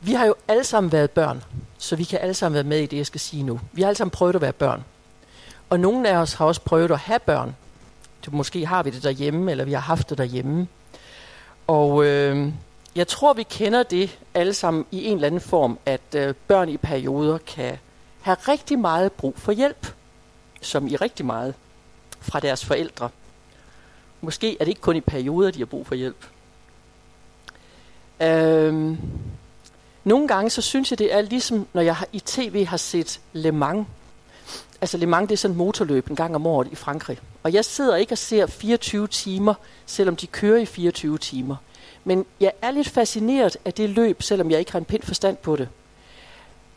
Vi har jo alle sammen været børn, så vi kan alle sammen være med i det, jeg skal sige nu. Vi har alle sammen prøvet at være børn. Og nogle af os har også prøvet at have børn. Det, måske har vi det derhjemme, eller vi har haft det derhjemme. Og øh, jeg tror, vi kender det alle sammen i en eller anden form, at øh, børn i perioder kan have rigtig meget brug for hjælp, som i rigtig meget, fra deres forældre. Måske er det ikke kun i perioder, de har brug for hjælp. Øh, nogle gange så synes jeg, det er ligesom, når jeg har, i tv har set Le Mans. Altså Le Mans, det er sådan et motorløb en gang om året i Frankrig. Og jeg sidder ikke og ser 24 timer, selvom de kører i 24 timer. Men jeg er lidt fascineret af det løb, selvom jeg ikke har en pind forstand på det.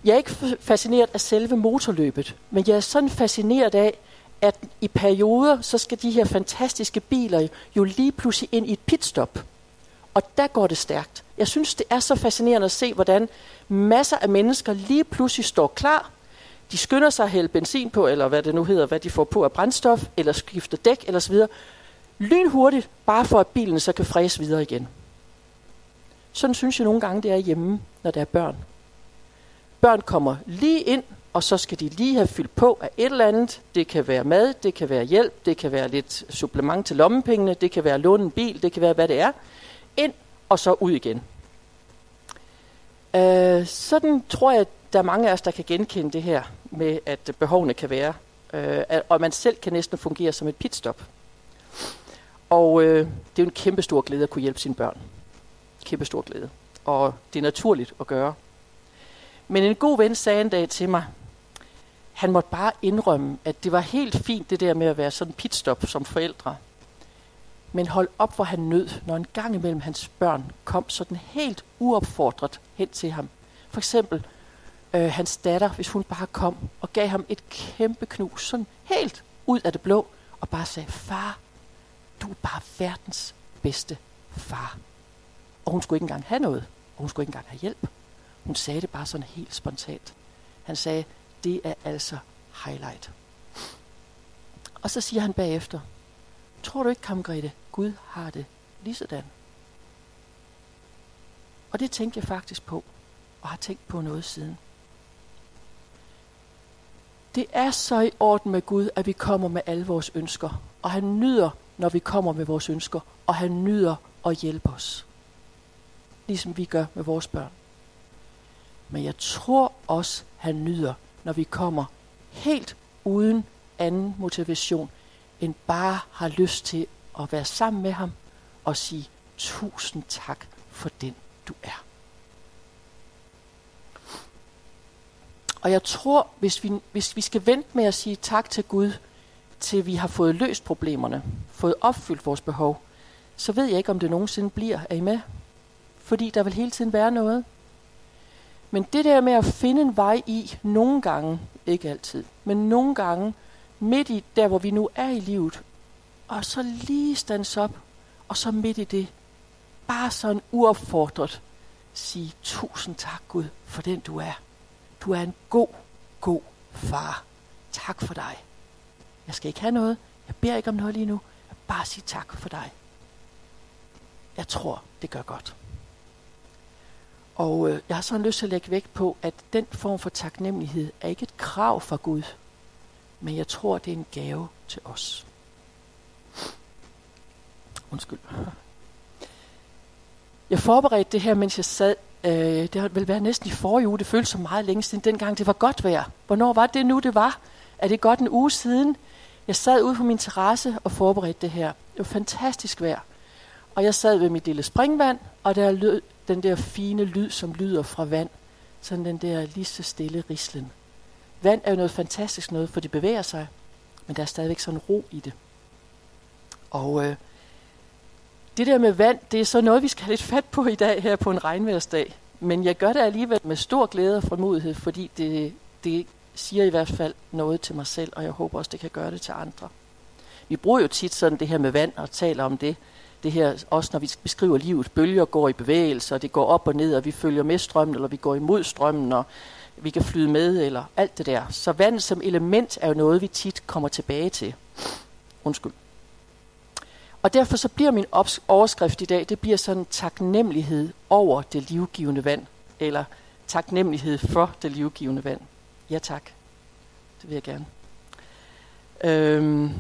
Jeg er ikke fascineret af selve motorløbet, men jeg er sådan fascineret af, at i perioder, så skal de her fantastiske biler jo lige pludselig ind i et pitstop. Og der går det stærkt. Jeg synes, det er så fascinerende at se, hvordan masser af mennesker lige pludselig står klar. De skynder sig at hælde benzin på, eller hvad det nu hedder, hvad de får på af brændstof, eller skifter dæk, eller så videre. Lynhurtigt, bare for at bilen så kan fræse videre igen. Sådan synes jeg nogle gange, det er hjemme, når der er børn. Børn kommer lige ind, og så skal de lige have fyldt på af et eller andet. Det kan være mad, det kan være hjælp, det kan være lidt supplement til lommepengene, det kan være låne en bil, det kan være hvad det er. Ind og så ud igen. Øh, sådan tror jeg, der er mange af os, der kan genkende det her med, at behovene kan være, øh, og man selv kan næsten fungere som et pitstop. Og øh, det er jo en kæmpe stor glæde at kunne hjælpe sine børn. Kæmpe stor glæde. Og det er naturligt at gøre. Men en god ven sagde en dag til mig, han måtte bare indrømme, at det var helt fint det der med at være sådan pitstop som forældre. Men hold op, hvor han nød, når en gang imellem hans børn kom sådan helt uopfordret hen til ham. For eksempel øh, hans datter, hvis hun bare kom og gav ham et kæmpe knus, sådan helt ud af det blå, og bare sagde, far, du er bare verdens bedste far. Og hun skulle ikke engang have noget, og hun skulle ikke engang have hjælp. Hun sagde det bare sådan helt spontant. Han sagde, det er altså highlight. Og så siger han bagefter, tror du ikke, Kamgrete, Gud har det lige sådan? Og det tænkte jeg faktisk på, og har tænkt på noget siden. Det er så i orden med Gud, at vi kommer med alle vores ønsker. Og han nyder, når vi kommer med vores ønsker. Og han nyder at hjælpe os. Ligesom vi gør med vores børn. Men jeg tror også, han nyder, når vi kommer helt uden anden motivation, end bare har lyst til at være sammen med ham og sige tusind tak for den, du er. Og jeg tror, hvis vi, hvis vi skal vente med at sige tak til Gud, til vi har fået løst problemerne, fået opfyldt vores behov, så ved jeg ikke, om det nogensinde bliver. Er I med? Fordi der vil hele tiden være noget. Men det der med at finde en vej i, nogle gange, ikke altid, men nogle gange, midt i der, hvor vi nu er i livet, og så lige stands op, og så midt i det, bare sådan uopfordret, sige tusind tak Gud for den du er. Du er en god, god far. Tak for dig. Jeg skal ikke have noget. Jeg beder ikke om noget lige nu. Jeg bare sige tak for dig. Jeg tror, det gør godt. Og øh, jeg har sådan lyst til at lægge vægt på, at den form for taknemmelighed er ikke et krav fra Gud, men jeg tror, det er en gave til os. Undskyld. Jeg forberedte det her, mens jeg sad. Øh, det har vel været næsten i forrige uge. Det føltes så meget længe siden. Dengang det var godt vejr. Hvornår var det nu, det var? Er det godt en uge siden? Jeg sad ude på min terrasse og forberedte det her. Det var fantastisk vejr. Og jeg sad ved mit lille springvand, og der lød den der fine lyd, som lyder fra vand. Sådan den der lige så stille rislen. Vand er jo noget fantastisk noget, for det bevæger sig. Men der er stadigvæk sådan ro i det. Og øh, det der med vand, det er så noget, vi skal have lidt fat på i dag her på en regnværsdag. Men jeg gør det alligevel med stor glæde og frimodighed, fordi det, det siger i hvert fald noget til mig selv, og jeg håber også, det kan gøre det til andre. Vi bruger jo tit sådan det her med vand og taler om det. Det her, også når vi beskriver livet, bølger går i bevægelse, og det går op og ned, og vi følger med strømmen, eller vi går imod strømmen, og vi kan flyde med, eller alt det der. Så vand som element er jo noget, vi tit kommer tilbage til. Undskyld. Og derfor så bliver min overskrift i dag, det bliver sådan taknemmelighed over det livgivende vand. eller taknemmelighed for det livgivende vand? Ja tak, det vil jeg gerne. Øhm,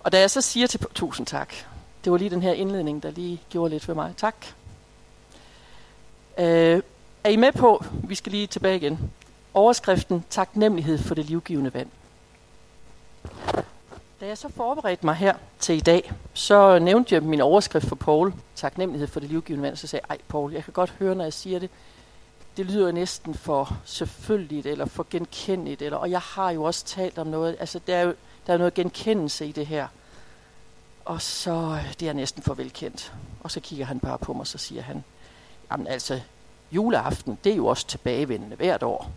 og da jeg så siger til tusind tak, det var lige den her indledning, der lige gjorde lidt for mig. Tak. Øh, er I med på, vi skal lige tilbage igen, overskriften taknemmelighed for det livgivende vand. Da jeg så forberedte mig her til i dag, så nævnte jeg min overskrift for Paul, taknemmelighed for det livgivende vand, så sagde jeg, ej Paul, jeg kan godt høre, når jeg siger det, det lyder næsten for selvfølgeligt, eller for genkendeligt, eller, og jeg har jo også talt om noget, altså der er jo der er noget genkendelse i det her. Og så, det er næsten for velkendt. Og så kigger han bare på mig, og så siger han, jamen altså, juleaften, det er jo også tilbagevendende hvert år.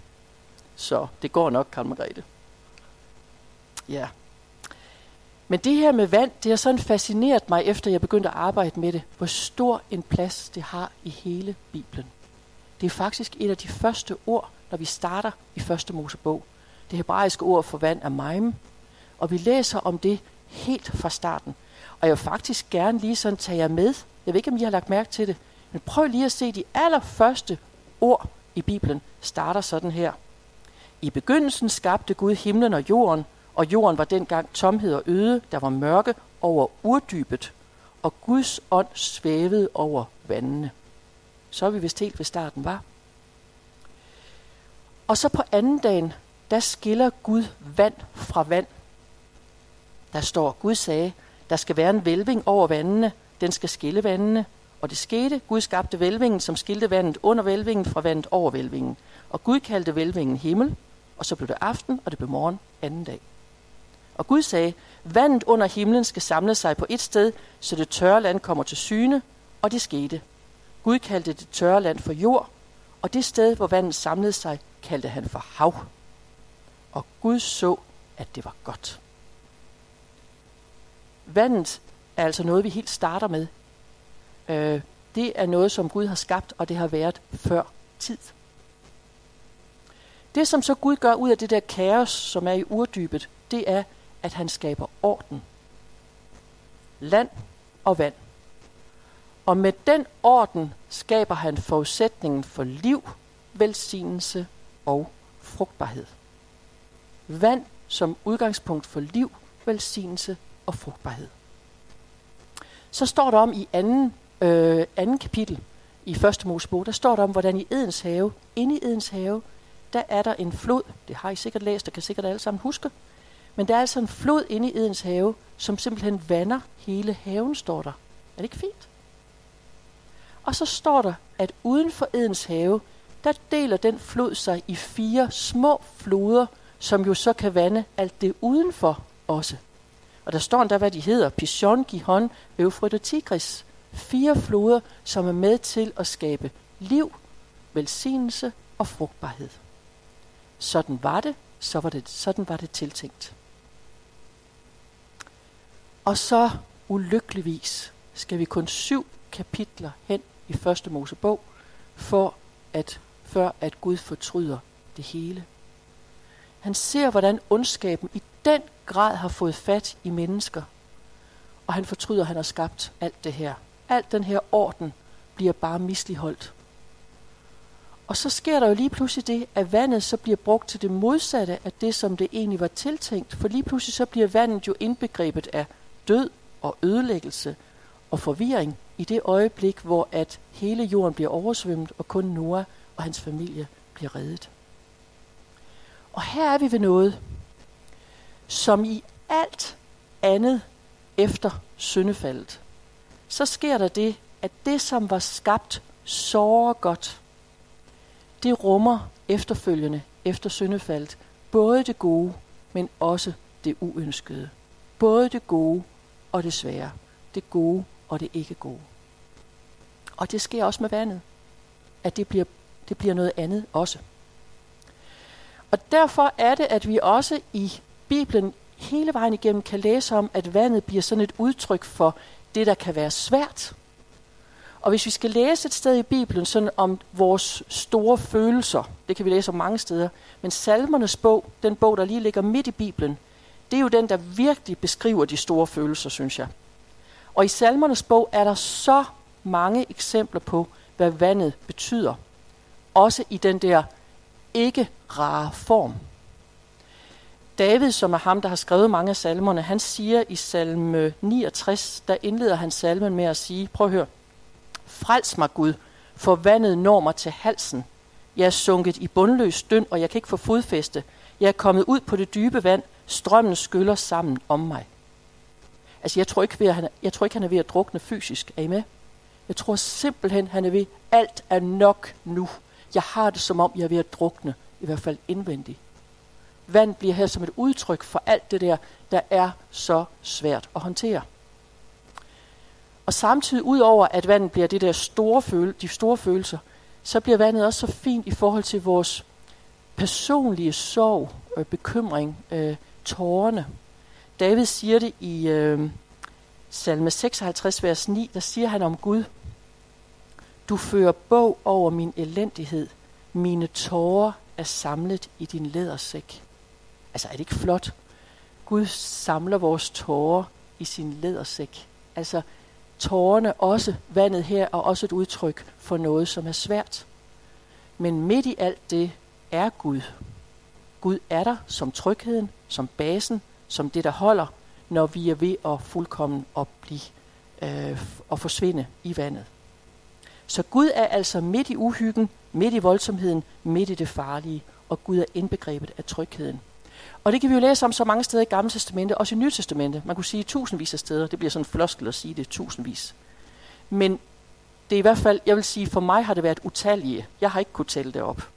Så det går nok, Karl Margrethe. Ja. Men det her med vand, det har sådan fascineret mig, efter jeg begyndte at arbejde med det, hvor stor en plads det har i hele Bibelen. Det er faktisk et af de første ord, når vi starter i første Mosebog. Det hebraiske ord for vand er maim, og vi læser om det helt fra starten. Og jeg vil faktisk gerne lige sådan tage jer med. Jeg ved ikke, om I har lagt mærke til det. Men prøv lige at se de allerførste ord i Bibelen starter sådan her. I begyndelsen skabte Gud himlen og jorden, og jorden var dengang tomhed og øde, der var mørke over urdybet, og Guds ånd svævede over vandene. Så er vi vist helt ved starten, var. Og så på anden dagen, der skiller Gud vand fra vand. Der står, Gud sagde, der skal være en vælving over vandene, den skal skille vandene. Og det skete, Gud skabte vælvingen, som skilte vandet under vælvingen fra vandet over vælvingen. Og Gud kaldte vælvingen himmel, og så blev det aften, og det blev morgen anden dag. Og Gud sagde, vandet under himlen skal samle sig på et sted, så det tørre land kommer til syne, og det skete. Gud kaldte det tørre land for jord, og det sted, hvor vandet samlede sig, kaldte han for hav. Og Gud så, at det var godt. Vandet er altså noget, vi helt starter med. Øh, det er noget, som Gud har skabt, og det har været før tid. Det, som så Gud gør ud af det der kaos, som er i urdybet, det er, at han skaber orden. Land og vand. Og med den orden skaber han forudsætningen for liv, velsignelse og frugtbarhed. Vand som udgangspunkt for liv, velsignelse og frugtbarhed. Så står der om i anden, øh, anden kapitel i første Mosebog, der står der om, hvordan i Edens have, inde i Edens have, der er der en flod, det har I sikkert læst, og kan sikkert alle sammen huske, men der er altså en flod inde i Edens have, som simpelthen vander hele haven, står der. Er det ikke fint? Og så står der, at uden for Edens have, der deler den flod sig i fire små floder, som jo så kan vande alt det udenfor også. Og der står endda, hvad de hedder. Pishon, Gihon, Eufrat og Tigris. Fire floder, som er med til at skabe liv, velsignelse og frugtbarhed. Sådan var det, så var det, sådan var det tiltænkt. Og så ulykkeligvis skal vi kun syv kapitler hen i første Mosebog, for at, før at Gud fortryder det hele. Han ser, hvordan ondskaben i den grad har fået fat i mennesker. Og han fortryder, at han har skabt alt det her. Alt den her orden bliver bare misligeholdt. Og så sker der jo lige pludselig det, at vandet så bliver brugt til det modsatte af det, som det egentlig var tiltænkt. For lige pludselig så bliver vandet jo indbegrebet af død og ødelæggelse og forvirring i det øjeblik, hvor at hele jorden bliver oversvømmet, og kun Noah og hans familie bliver reddet. Og her er vi ved noget, som i alt andet efter syndefaldet, så sker der det, at det, som var skabt så godt, det rummer efterfølgende efter syndefaldet både det gode, men også det uønskede. Både det gode og det svære. Det gode og det ikke gode. Og det sker også med vandet. At det bliver, det bliver noget andet også. Og derfor er det, at vi også i Bibelen hele vejen igennem kan læse om, at vandet bliver sådan et udtryk for det, der kan være svært. Og hvis vi skal læse et sted i Bibelen sådan om vores store følelser, det kan vi læse om mange steder, men salmernes bog, den bog, der lige ligger midt i Bibelen, det er jo den, der virkelig beskriver de store følelser, synes jeg. Og i salmernes bog er der så mange eksempler på, hvad vandet betyder. også i den der ikke rare form. David, som er ham, der har skrevet mange af salmerne, han siger i salme 69, der indleder han salmen med at sige, prøv at høre, frels mig Gud, for vandet når mig til halsen. Jeg er sunket i bundløs døn, og jeg kan ikke få fodfæste. Jeg er kommet ud på det dybe vand, strømmen skyller sammen om mig. Altså, jeg tror ikke, ved, at han, jeg tror ikke, han er ved at drukne fysisk. Er I med? Jeg tror simpelthen, han er ved, alt er nok nu. Jeg har det som om, jeg er ved at drukne, i hvert fald indvendigt. Vand bliver her som et udtryk for alt det der, der er så svært at håndtere. Og samtidig, udover at vandet bliver det der store føle, de store følelser, så bliver vandet også så fint i forhold til vores personlige sorg, og bekymring, øh, tårerne. David siger det i øh, salme 56, vers 9, der siger han om Gud, Du fører bog over min elendighed, mine tårer er samlet i din lædersæk. Altså er det ikke flot? Gud samler vores tårer i sin lædersæk. Altså tårerne også, vandet her, og også et udtryk for noget, som er svært. Men midt i alt det er Gud. Gud er der som trygheden, som basen, som det, der holder, når vi er ved at fuldkommen at blive øh, og forsvinde i vandet. Så Gud er altså midt i uhyggen, midt i voldsomheden, midt i det farlige, og Gud er indbegrebet af trygheden. Og det kan vi jo læse om så mange steder i Gamle Testamente, også i Nye Testamente. Man kunne sige tusindvis af steder. Det bliver sådan en floskel at sige det, tusindvis. Men det er i hvert fald, jeg vil sige, for mig har det været utallige. Jeg har ikke kunne tælle det op.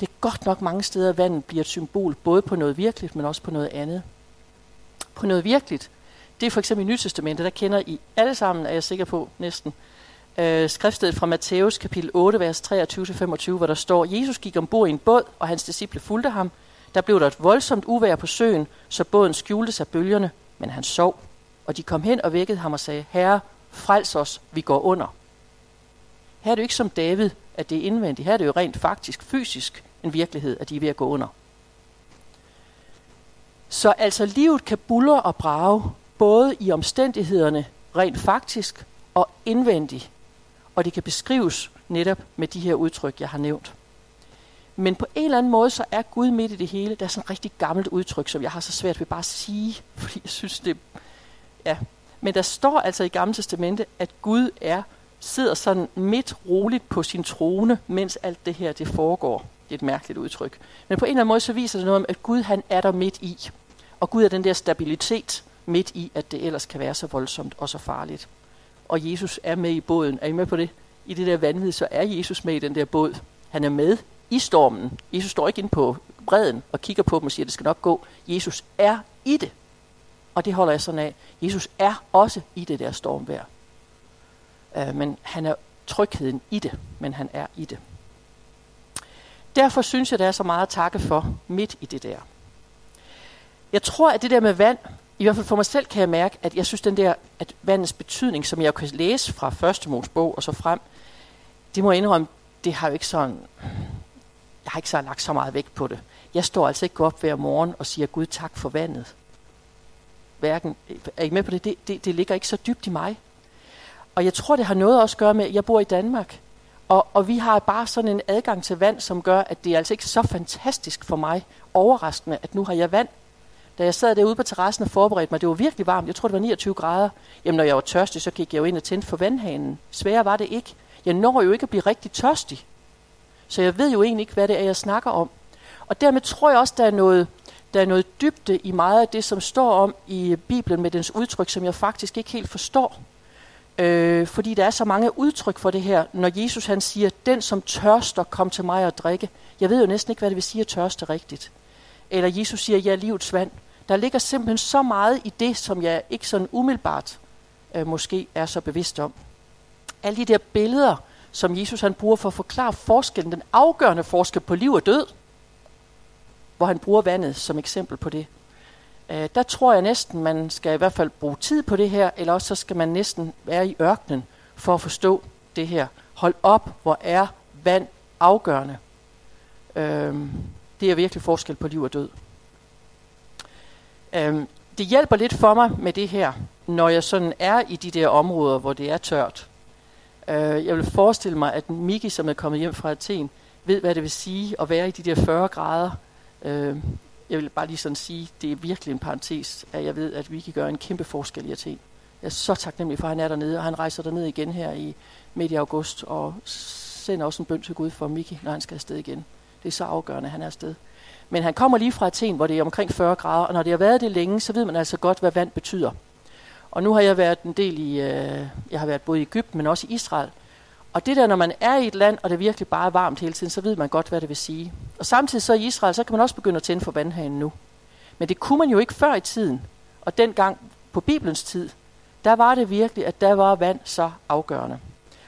Det er godt nok mange steder, at vandet bliver et symbol, både på noget virkeligt, men også på noget andet. På noget virkeligt, det er for eksempel i Nye Testamente, der kender I alle sammen, er jeg sikker på næsten, øh, skriftstedet fra Matthæus kapitel 8, vers 23-25, hvor der står, Jesus gik ombord i en båd, og hans disciple fulgte ham. Der blev der et voldsomt uvær på søen, så båden skjulte sig bølgerne, men han sov. Og de kom hen og vækkede ham og sagde, Herre, frels os, vi går under. Her er det jo ikke som David, at det er indvendigt. Her er det jo rent faktisk, fysisk en virkelighed, at de er ved at gå under. Så altså livet kan buller og brage, både i omstændighederne rent faktisk og indvendigt. Og det kan beskrives netop med de her udtryk, jeg har nævnt. Men på en eller anden måde, så er Gud midt i det hele. Der er sådan et rigtig gammelt udtryk, som jeg har så svært ved bare at sige, fordi jeg synes, det... Ja. Men der står altså i Gamle Testamente, at Gud er sidder sådan midt roligt på sin trone, mens alt det her det foregår. Det er et mærkeligt udtryk. Men på en eller anden måde, så viser det noget om, at Gud han er der midt i. Og Gud er den der stabilitet midt i, at det ellers kan være så voldsomt og så farligt. Og Jesus er med i båden. Er I med på det? I det der vanvid, så er Jesus med i den der båd. Han er med i stormen. Jesus står ikke inde på bredden og kigger på dem og siger, at det skal nok gå. Jesus er i det. Og det holder jeg sådan af. Jesus er også i det der stormvejr. Uh, men han er trygheden i det, men han er i det. Derfor synes jeg, der er så meget at takke for midt i det der. Jeg tror, at det der med vand, i hvert fald for mig selv kan jeg mærke, at jeg synes, den der, at vandets betydning, som jeg kan læse fra første bog og så frem, det må jeg indrømme, det har jo ikke sådan, jeg har ikke så lagt så meget vægt på det. Jeg står altså ikke op hver morgen og siger, Gud tak for vandet. Hverken, er I med på det? Det, det? det ligger ikke så dybt i mig. Og jeg tror, det har noget også at gøre med, at jeg bor i Danmark. Og, og vi har bare sådan en adgang til vand, som gør, at det er altså ikke så fantastisk for mig, overraskende, at nu har jeg vand. Da jeg sad derude på terrassen og forberedte mig, det var virkelig varmt, jeg tror det var 29 grader. Jamen når jeg var tørstig, så gik jeg jo ind og tændte for vandhanen. Sværere var det ikke. Jeg når jo ikke at blive rigtig tørstig. Så jeg ved jo egentlig ikke, hvad det er, jeg snakker om. Og dermed tror jeg også, der er noget, der er noget dybde i meget af det, som står om i Bibelen med dens udtryk, som jeg faktisk ikke helt forstår. Øh, fordi der er så mange udtryk for det her, når Jesus han siger, den som tørster, kom til mig og drikke. Jeg ved jo næsten ikke, hvad det vil sige at tørste rigtigt. Eller Jesus siger, jeg er livets vand. Der ligger simpelthen så meget i det, som jeg ikke sådan umiddelbart øh, måske er så bevidst om. Alle de der billeder, som Jesus han bruger for at forklare forskellen, den afgørende forskel på liv og død, hvor han bruger vandet som eksempel på det. Øh, der tror jeg næsten, man skal i hvert fald bruge tid på det her, eller også så skal man næsten være i ørkenen for at forstå det her. Hold op, hvor er vand afgørende. Øh, det er virkelig forskel på liv og død. Øh, det hjælper lidt for mig med det her, når jeg sådan er i de der områder, hvor det er tørt. Øh, jeg vil forestille mig, at Miki, som er kommet hjem fra Athen, ved, hvad det vil sige at være i de der 40 grader. Øh, jeg vil bare lige sådan sige, det er virkelig en parentes, at jeg ved, at Miki gør en kæmpe forskel i Athen. Jeg er så taknemmelig for, at han er dernede, og han rejser derned igen her i midt i august, og sender også en bøn til Gud for Miki, når han skal afsted igen. Det er så afgørende, at han er afsted. Men han kommer lige fra Athen, hvor det er omkring 40 grader, og når det har været det længe, så ved man altså godt, hvad vand betyder. Og nu har jeg været en del i, øh, jeg har været både i Ægypten, men også i Israel. Og det der, når man er i et land, og det virkelig bare er varmt hele tiden, så ved man godt, hvad det vil sige. Og samtidig så i Israel, så kan man også begynde at tænde for vandhanen nu. Men det kunne man jo ikke før i tiden. Og dengang på Bibelens tid, der var det virkelig, at der var vand så afgørende.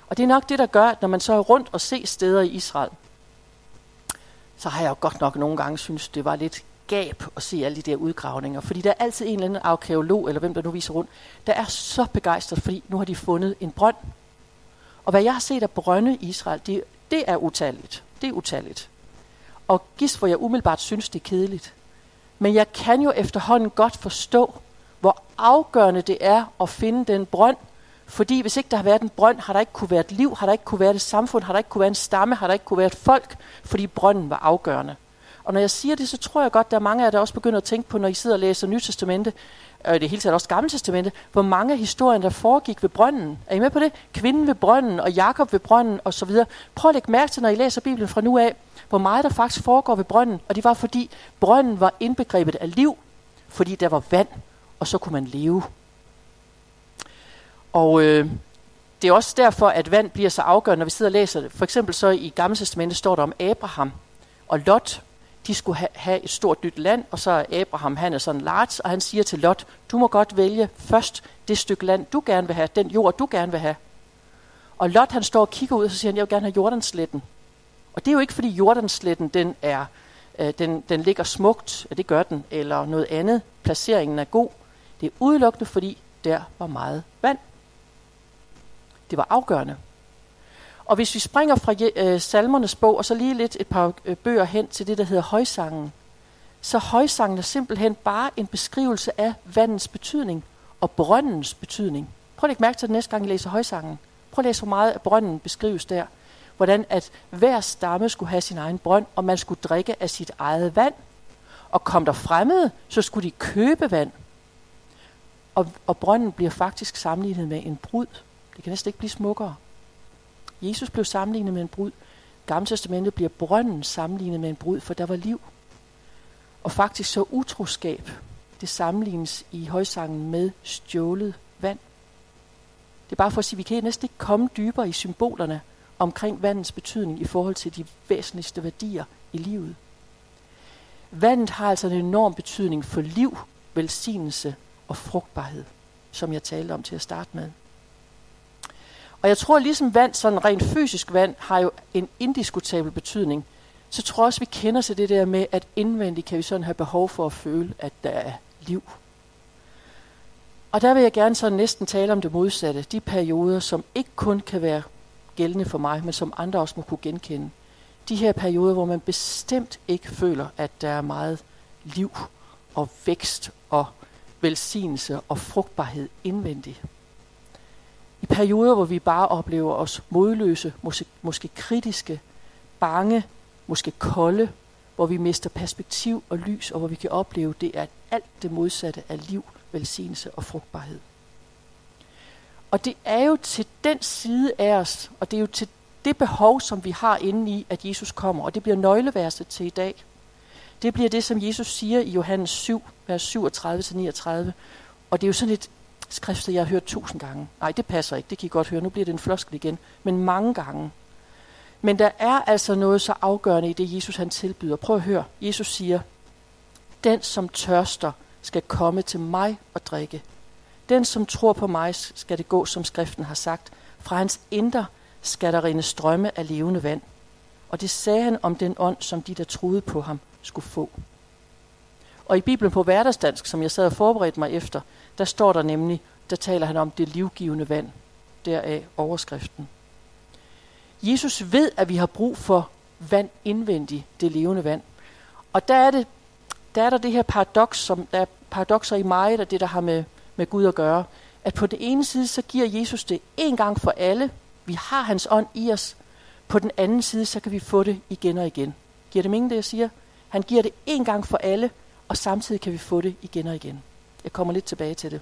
Og det er nok det, der gør, at når man så er rundt og ser steder i Israel, så har jeg jo godt nok nogle gange synes, det var lidt gab at se alle de der udgravninger. Fordi der er altid en eller anden arkeolog, eller hvem der nu viser rundt, der er så begejstret, fordi nu har de fundet en brønd. Og hvad jeg har set af brønde i Israel, det, det er utalligt. Det er utalligt. Og gis, hvor jeg umiddelbart synes, det er kedeligt. Men jeg kan jo efterhånden godt forstå, hvor afgørende det er at finde den brønd, fordi hvis ikke der har været en brønd, har der ikke kunne være et liv, har der ikke kunne være et samfund, har der ikke kunne være en stamme, har der ikke kunne være et folk, fordi brønden var afgørende. Og når jeg siger det, så tror jeg godt, der er mange af jer, der også begynder at tænke på, når I sidder og læser Nyt Testamente, øh, og det hele taget også Gamle Testamente, hvor mange af historien, der foregik ved brønden. Er I med på det? Kvinden ved brønden, og Jakob ved brønden, og så videre. Prøv at lægge mærke til, når I læser Bibelen fra nu af, hvor meget der faktisk foregår ved brønden. Og det var fordi, brønden var indbegrebet af liv, fordi der var vand, og så kunne man leve. Og øh, det er også derfor, at vand bliver så afgørende, når vi sidder og læser det. For eksempel så i Gamle Testamente står der om Abraham og Lot. De skulle ha- have et stort nyt land, og så er Abraham, han er sådan large, og han siger til Lot, du må godt vælge først det stykke land, du gerne vil have, den jord, du gerne vil have. Og Lot, han står og kigger ud, og så siger han, jeg vil gerne have Jordansletten. Og det er jo ikke, fordi Jordansletten, den er, øh, den, den ligger smukt, at det gør den, eller noget andet. Placeringen er god. Det er udelukkende, fordi der var meget vand. Det var afgørende. Og hvis vi springer fra øh, salmernes bog, og så lige lidt et par øh, bøger hen til det, der hedder højsangen, så højsangen er simpelthen bare en beskrivelse af vandens betydning og brøndens betydning. Prøv at lægge mærke til det næste gang, I læser højsangen. Prøv at læse, hvor meget af brønden beskrives der. Hvordan at hver stamme skulle have sin egen brønd, og man skulle drikke af sit eget vand. Og kom der fremmede, så skulle de købe vand. Og, og brønden bliver faktisk sammenlignet med en brud. Det kan næsten ikke blive smukkere. Jesus blev sammenlignet med en brud. Gamle testamentet bliver brønden sammenlignet med en brud, for der var liv. Og faktisk så utroskab, det sammenlignes i højsangen med stjålet vand. Det er bare for at sige, at vi kan næsten ikke komme dybere i symbolerne omkring vandets betydning i forhold til de væsentligste værdier i livet. Vandet har altså en enorm betydning for liv, velsignelse og frugtbarhed, som jeg talte om til at starte med. Og jeg tror, ligesom vand, sådan rent fysisk vand, har jo en indiskutabel betydning, så tror jeg også, vi kender til det der med, at indvendigt kan vi sådan have behov for at føle, at der er liv. Og der vil jeg gerne så næsten tale om det modsatte. De perioder, som ikke kun kan være gældende for mig, men som andre også må kunne genkende. De her perioder, hvor man bestemt ikke føler, at der er meget liv og vækst og velsignelse og frugtbarhed indvendigt. I perioder, hvor vi bare oplever os modløse, måske, måske kritiske, bange, måske kolde, hvor vi mister perspektiv og lys, og hvor vi kan opleve, det er alt det modsatte af liv, velsignelse og frugtbarhed. Og det er jo til den side af os, og det er jo til det behov, som vi har inde i, at Jesus kommer, og det bliver nøgleverset til i dag. Det bliver det, som Jesus siger i Johannes 7, vers 37-39, og det er jo sådan et skrifter, jeg har hørt tusind gange. Nej, det passer ikke, det kan I godt høre, nu bliver det en floskel igen, men mange gange. Men der er altså noget så afgørende i det, Jesus han tilbyder. Prøv at høre, Jesus siger, den som tørster, skal komme til mig og drikke. Den, som tror på mig, skal det gå, som skriften har sagt. Fra hans indre skal der rinde strømme af levende vand. Og det sagde han om den ånd, som de, der troede på ham, skulle få. Og i Bibelen på hverdagsdansk, som jeg sad og forberedte mig efter, der står der nemlig, der taler han om det livgivende vand. Deraf overskriften. Jesus ved, at vi har brug for vand indvendigt, det levende vand. Og der er, det, der er der det her paradoks, som der er paradokser i mig, der det, der har med, med Gud at gøre. At på den ene side, så giver Jesus det en gang for alle. Vi Vi har hans ånd i os. På den anden side, så kan vi få det igen og igen. Giver det mening, det jeg siger? Han giver det en gang for alle, og samtidig kan vi få det igen og igen. Jeg kommer lidt tilbage til det.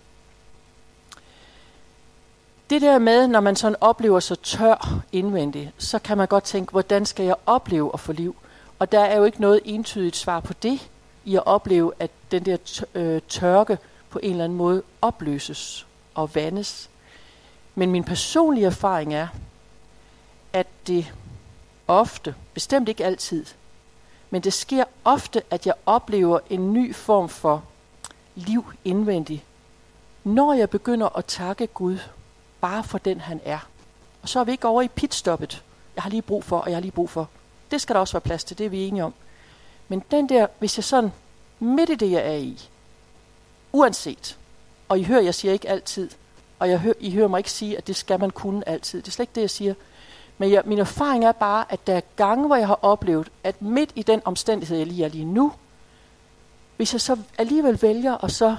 Det der med, når man sådan oplever sig tør indvendigt, så kan man godt tænke, hvordan skal jeg opleve at få liv? Og der er jo ikke noget entydigt svar på det, i at opleve, at den der øh, tørke på en eller anden måde opløses og vandes. Men min personlige erfaring er, at det ofte, bestemt ikke altid, men det sker ofte, at jeg oplever en ny form for liv indvendigt, når jeg begynder at takke Gud bare for den han er. Og så er vi ikke over i pitstoppet. Jeg har lige brug for, og jeg har lige brug for. Det skal der også være plads til, det er vi enige om. Men den der, hvis jeg sådan midt i det, jeg er i, uanset, og I hører, jeg siger ikke altid, og jeg hører, I hører mig ikke sige, at det skal man kunne altid. Det er slet ikke det, jeg siger. Men jeg, min erfaring er bare, at der er gange, hvor jeg har oplevet, at midt i den omstændighed, jeg lige er lige nu, hvis jeg så alligevel vælger og så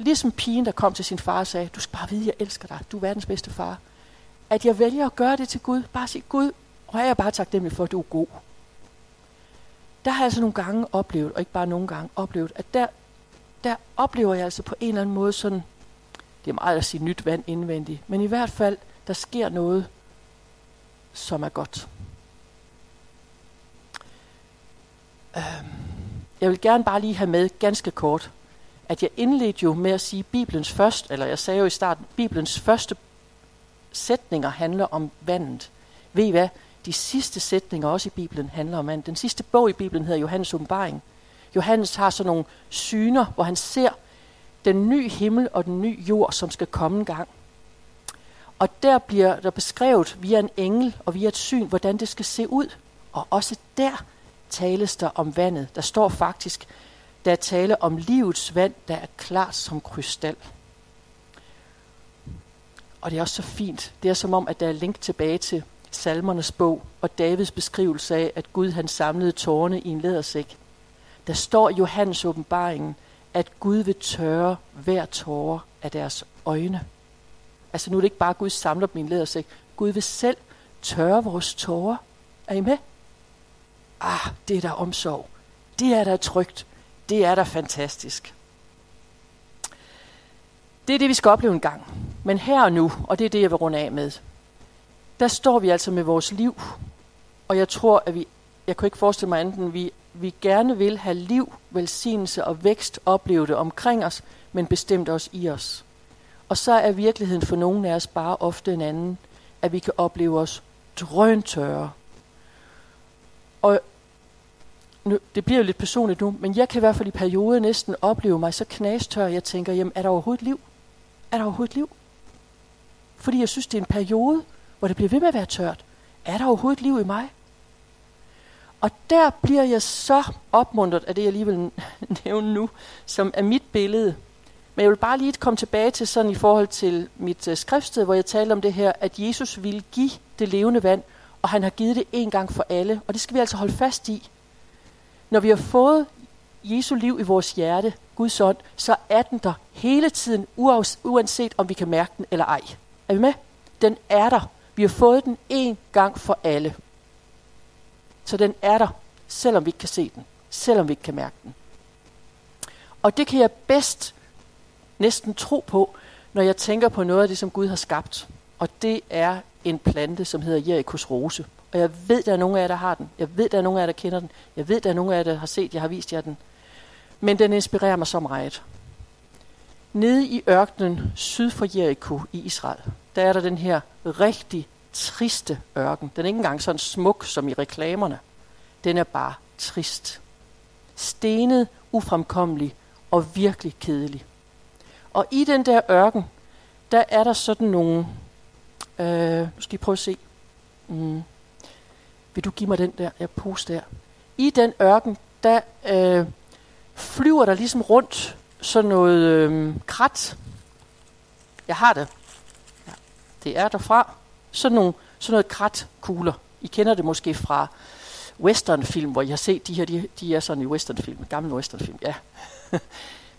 Ligesom pigen, der kom til sin far og sagde, du skal bare vide, jeg elsker dig, du er verdens bedste far. At jeg vælger at gøre det til Gud, bare sige, Gud, og er jeg bare taknemmelig for, at du er god. Der har jeg altså nogle gange oplevet, og ikke bare nogle gange oplevet, at der, der oplever jeg altså på en eller anden måde sådan, det er meget at sige nyt vand indvendigt, men i hvert fald, der sker noget, som er godt. Øhm, jeg vil gerne bare lige have med ganske kort, at jeg indledte jo med at sige, Bibelens første, eller jeg sagde jo i starten, Bibelens første sætninger handler om vandet. Ved I hvad? De sidste sætninger også i Bibelen handler om vandet. Den sidste bog i Bibelen hedder Johannes åbenbaring. Johannes har sådan nogle syner, hvor han ser den nye himmel og den nye jord, som skal komme en gang. Og der bliver der beskrevet via en engel og via et syn, hvordan det skal se ud. Og også der tales der om vandet. Der står faktisk, der er tale om livets vand, der er klart som krystal. Og det er også så fint. Det er som om, at der er link tilbage til salmernes bog og Davids beskrivelse af, at Gud han samlede tårne i en lædersæk. Der står i Johannes åbenbaringen, at Gud vil tørre hver tårer af deres øjne. Altså nu er det ikke bare, at Gud samler dem min lædersæk. Gud vil selv tørre vores tårer. Er I med? Ah, det er der omsorg. Det er der trygt. Det er der fantastisk. Det er det, vi skal opleve en gang. Men her og nu, og det er det, jeg vil runde af med, der står vi altså med vores liv. Og jeg tror, at vi, jeg kan ikke forestille mig andet, end vi, vi gerne vil have liv, velsignelse og vækst, opleve det omkring os, men bestemt også i os. Og så er virkeligheden for nogle af os bare ofte en anden, at vi kan opleve os drøntørre. Og nu, det bliver jo lidt personligt nu, men jeg kan i hvert fald i perioder næsten opleve mig så knastør, jeg tænker, jamen er der overhovedet liv? Er der overhovedet liv? Fordi jeg synes, det er en periode, hvor det bliver ved med at være tørt. Er der overhovedet liv i mig? Og der bliver jeg så opmuntret af det, jeg lige vil nævne nu, som er mit billede. Men jeg vil bare lige komme tilbage til sådan i forhold til mit øh, skriftsted, hvor jeg talte om det her, at Jesus ville give det levende vand, og han har givet det en gang for alle. Og det skal vi altså holde fast i. Når vi har fået Jesu liv i vores hjerte, Guds ånd, så er den der hele tiden, uanset om vi kan mærke den eller ej. Er vi med? Den er der. Vi har fået den en gang for alle. Så den er der, selvom vi ikke kan se den, selvom vi ikke kan mærke den. Og det kan jeg bedst næsten tro på, når jeg tænker på noget af det, som Gud har skabt. Og det er en plante, som hedder Jerikos rose. Og jeg ved, der er nogen af jer, der har den. Jeg ved, der er nogen af jer, der kender den. Jeg ved, der er nogen af jer, der har set, jeg har vist jer den. Men den inspirerer mig så meget. Nede i ørkenen syd for Jericho i Israel, der er der den her rigtig triste ørken. Den er ikke engang sådan smuk som i reklamerne. Den er bare trist. Stenet, ufremkommelig og virkelig kedelig. Og i den der ørken, der er der sådan nogle... Øh, nu skal I prøve at se. Mm, vil du give mig den der jeg pose der? I den ørken, der øh, flyver der ligesom rundt sådan noget øh, krat. Jeg har det. Ja, det er derfra. Sådan, nogle, sådan noget kratkugler. I kender det måske fra westernfilm, hvor jeg har set de her, de, de er sådan i westernfilm, gamle westernfilm, ja.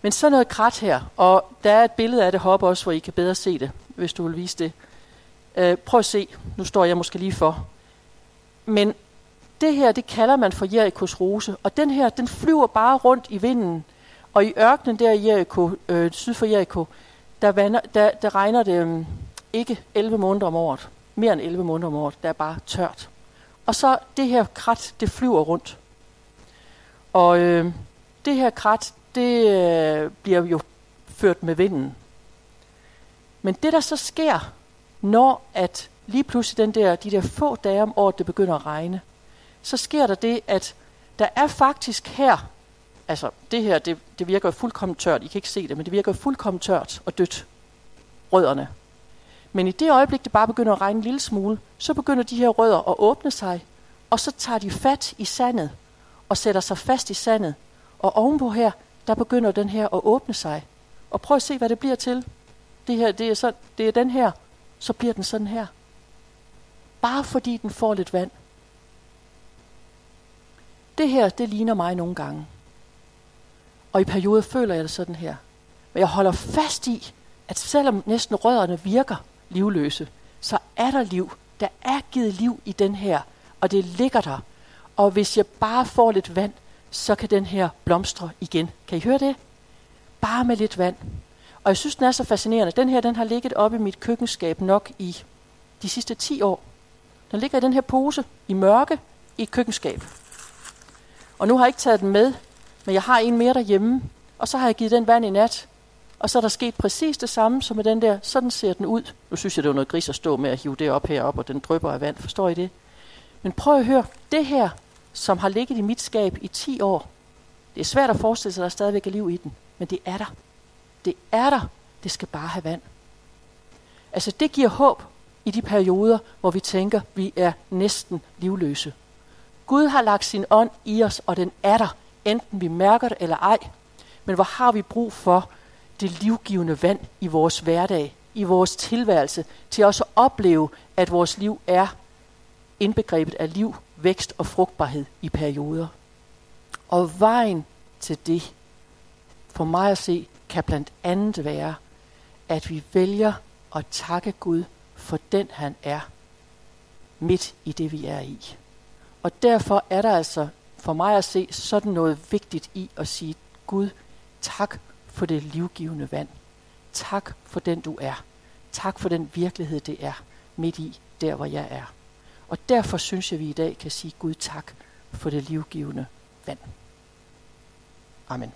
Men sådan noget krat her, og der er et billede af det heroppe også, hvor I kan bedre se det, hvis du vil vise det. Øh, prøv at se, nu står jeg måske lige for. Men det her, det kalder man for Jerikos rose, og den her, den flyver bare rundt i vinden. Og i ørkenen der i Jericho, øh, syd for Jericho, der, vander, der, der regner det øh, ikke 11 måneder om året. Mere end 11 måneder om året. Der er bare tørt. Og så det her krat, det flyver rundt. Og øh, det her krat, det øh, bliver jo ført med vinden. Men det, der så sker, når at lige pludselig den der, de der få dage om året, det begynder at regne, så sker der det, at der er faktisk her, altså det her, det, det virker jo fuldkommen tørt, I kan ikke se det, men det virker jo fuldkommen tørt og dødt, rødderne. Men i det øjeblik, det bare begynder at regne en lille smule, så begynder de her rødder at åbne sig, og så tager de fat i sandet, og sætter sig fast i sandet. Og ovenpå her, der begynder den her at åbne sig. Og prøv at se, hvad det bliver til. Det her, det er, så, det er den her, så bliver den sådan her. Bare fordi den får lidt vand. Det her, det ligner mig nogle gange. Og i perioder føler jeg det sådan her. Men jeg holder fast i, at selvom næsten rødderne virker livløse, så er der liv. Der er givet liv i den her, og det ligger der. Og hvis jeg bare får lidt vand, så kan den her blomstre igen. Kan I høre det? Bare med lidt vand. Og jeg synes, den er så fascinerende. Den her, den har ligget oppe i mit køkkenskab nok i de sidste 10 år. Den ligger i den her pose i mørke i et køkkenskab. Og nu har jeg ikke taget den med, men jeg har en mere derhjemme. Og så har jeg givet den vand i nat. Og så er der sket præcis det samme som med den der. Sådan ser den ud. Nu synes jeg, det var noget gris at stå med at hive det op herop, og den drypper af vand. Forstår I det? Men prøv at høre. Det her, som har ligget i mit skab i 10 år, det er svært at forestille sig, at der stadigvæk er liv i den. Men det er der. Det er der. Det skal bare have vand. Altså det giver håb i de perioder, hvor vi tænker, vi er næsten livløse. Gud har lagt sin ånd i os, og den er der, enten vi mærker det eller ej. Men hvor har vi brug for det livgivende vand i vores hverdag, i vores tilværelse, til også at opleve, at vores liv er indbegrebet af liv, vækst og frugtbarhed i perioder. Og vejen til det, for mig at se, kan blandt andet være, at vi vælger at takke Gud for den han er, midt i det vi er i. Og derfor er der altså for mig at se sådan noget vigtigt i at sige, Gud, tak for det livgivende vand. Tak for den du er. Tak for den virkelighed det er midt i, der hvor jeg er. Og derfor synes jeg, at vi i dag kan sige Gud tak for det livgivende vand. Amen.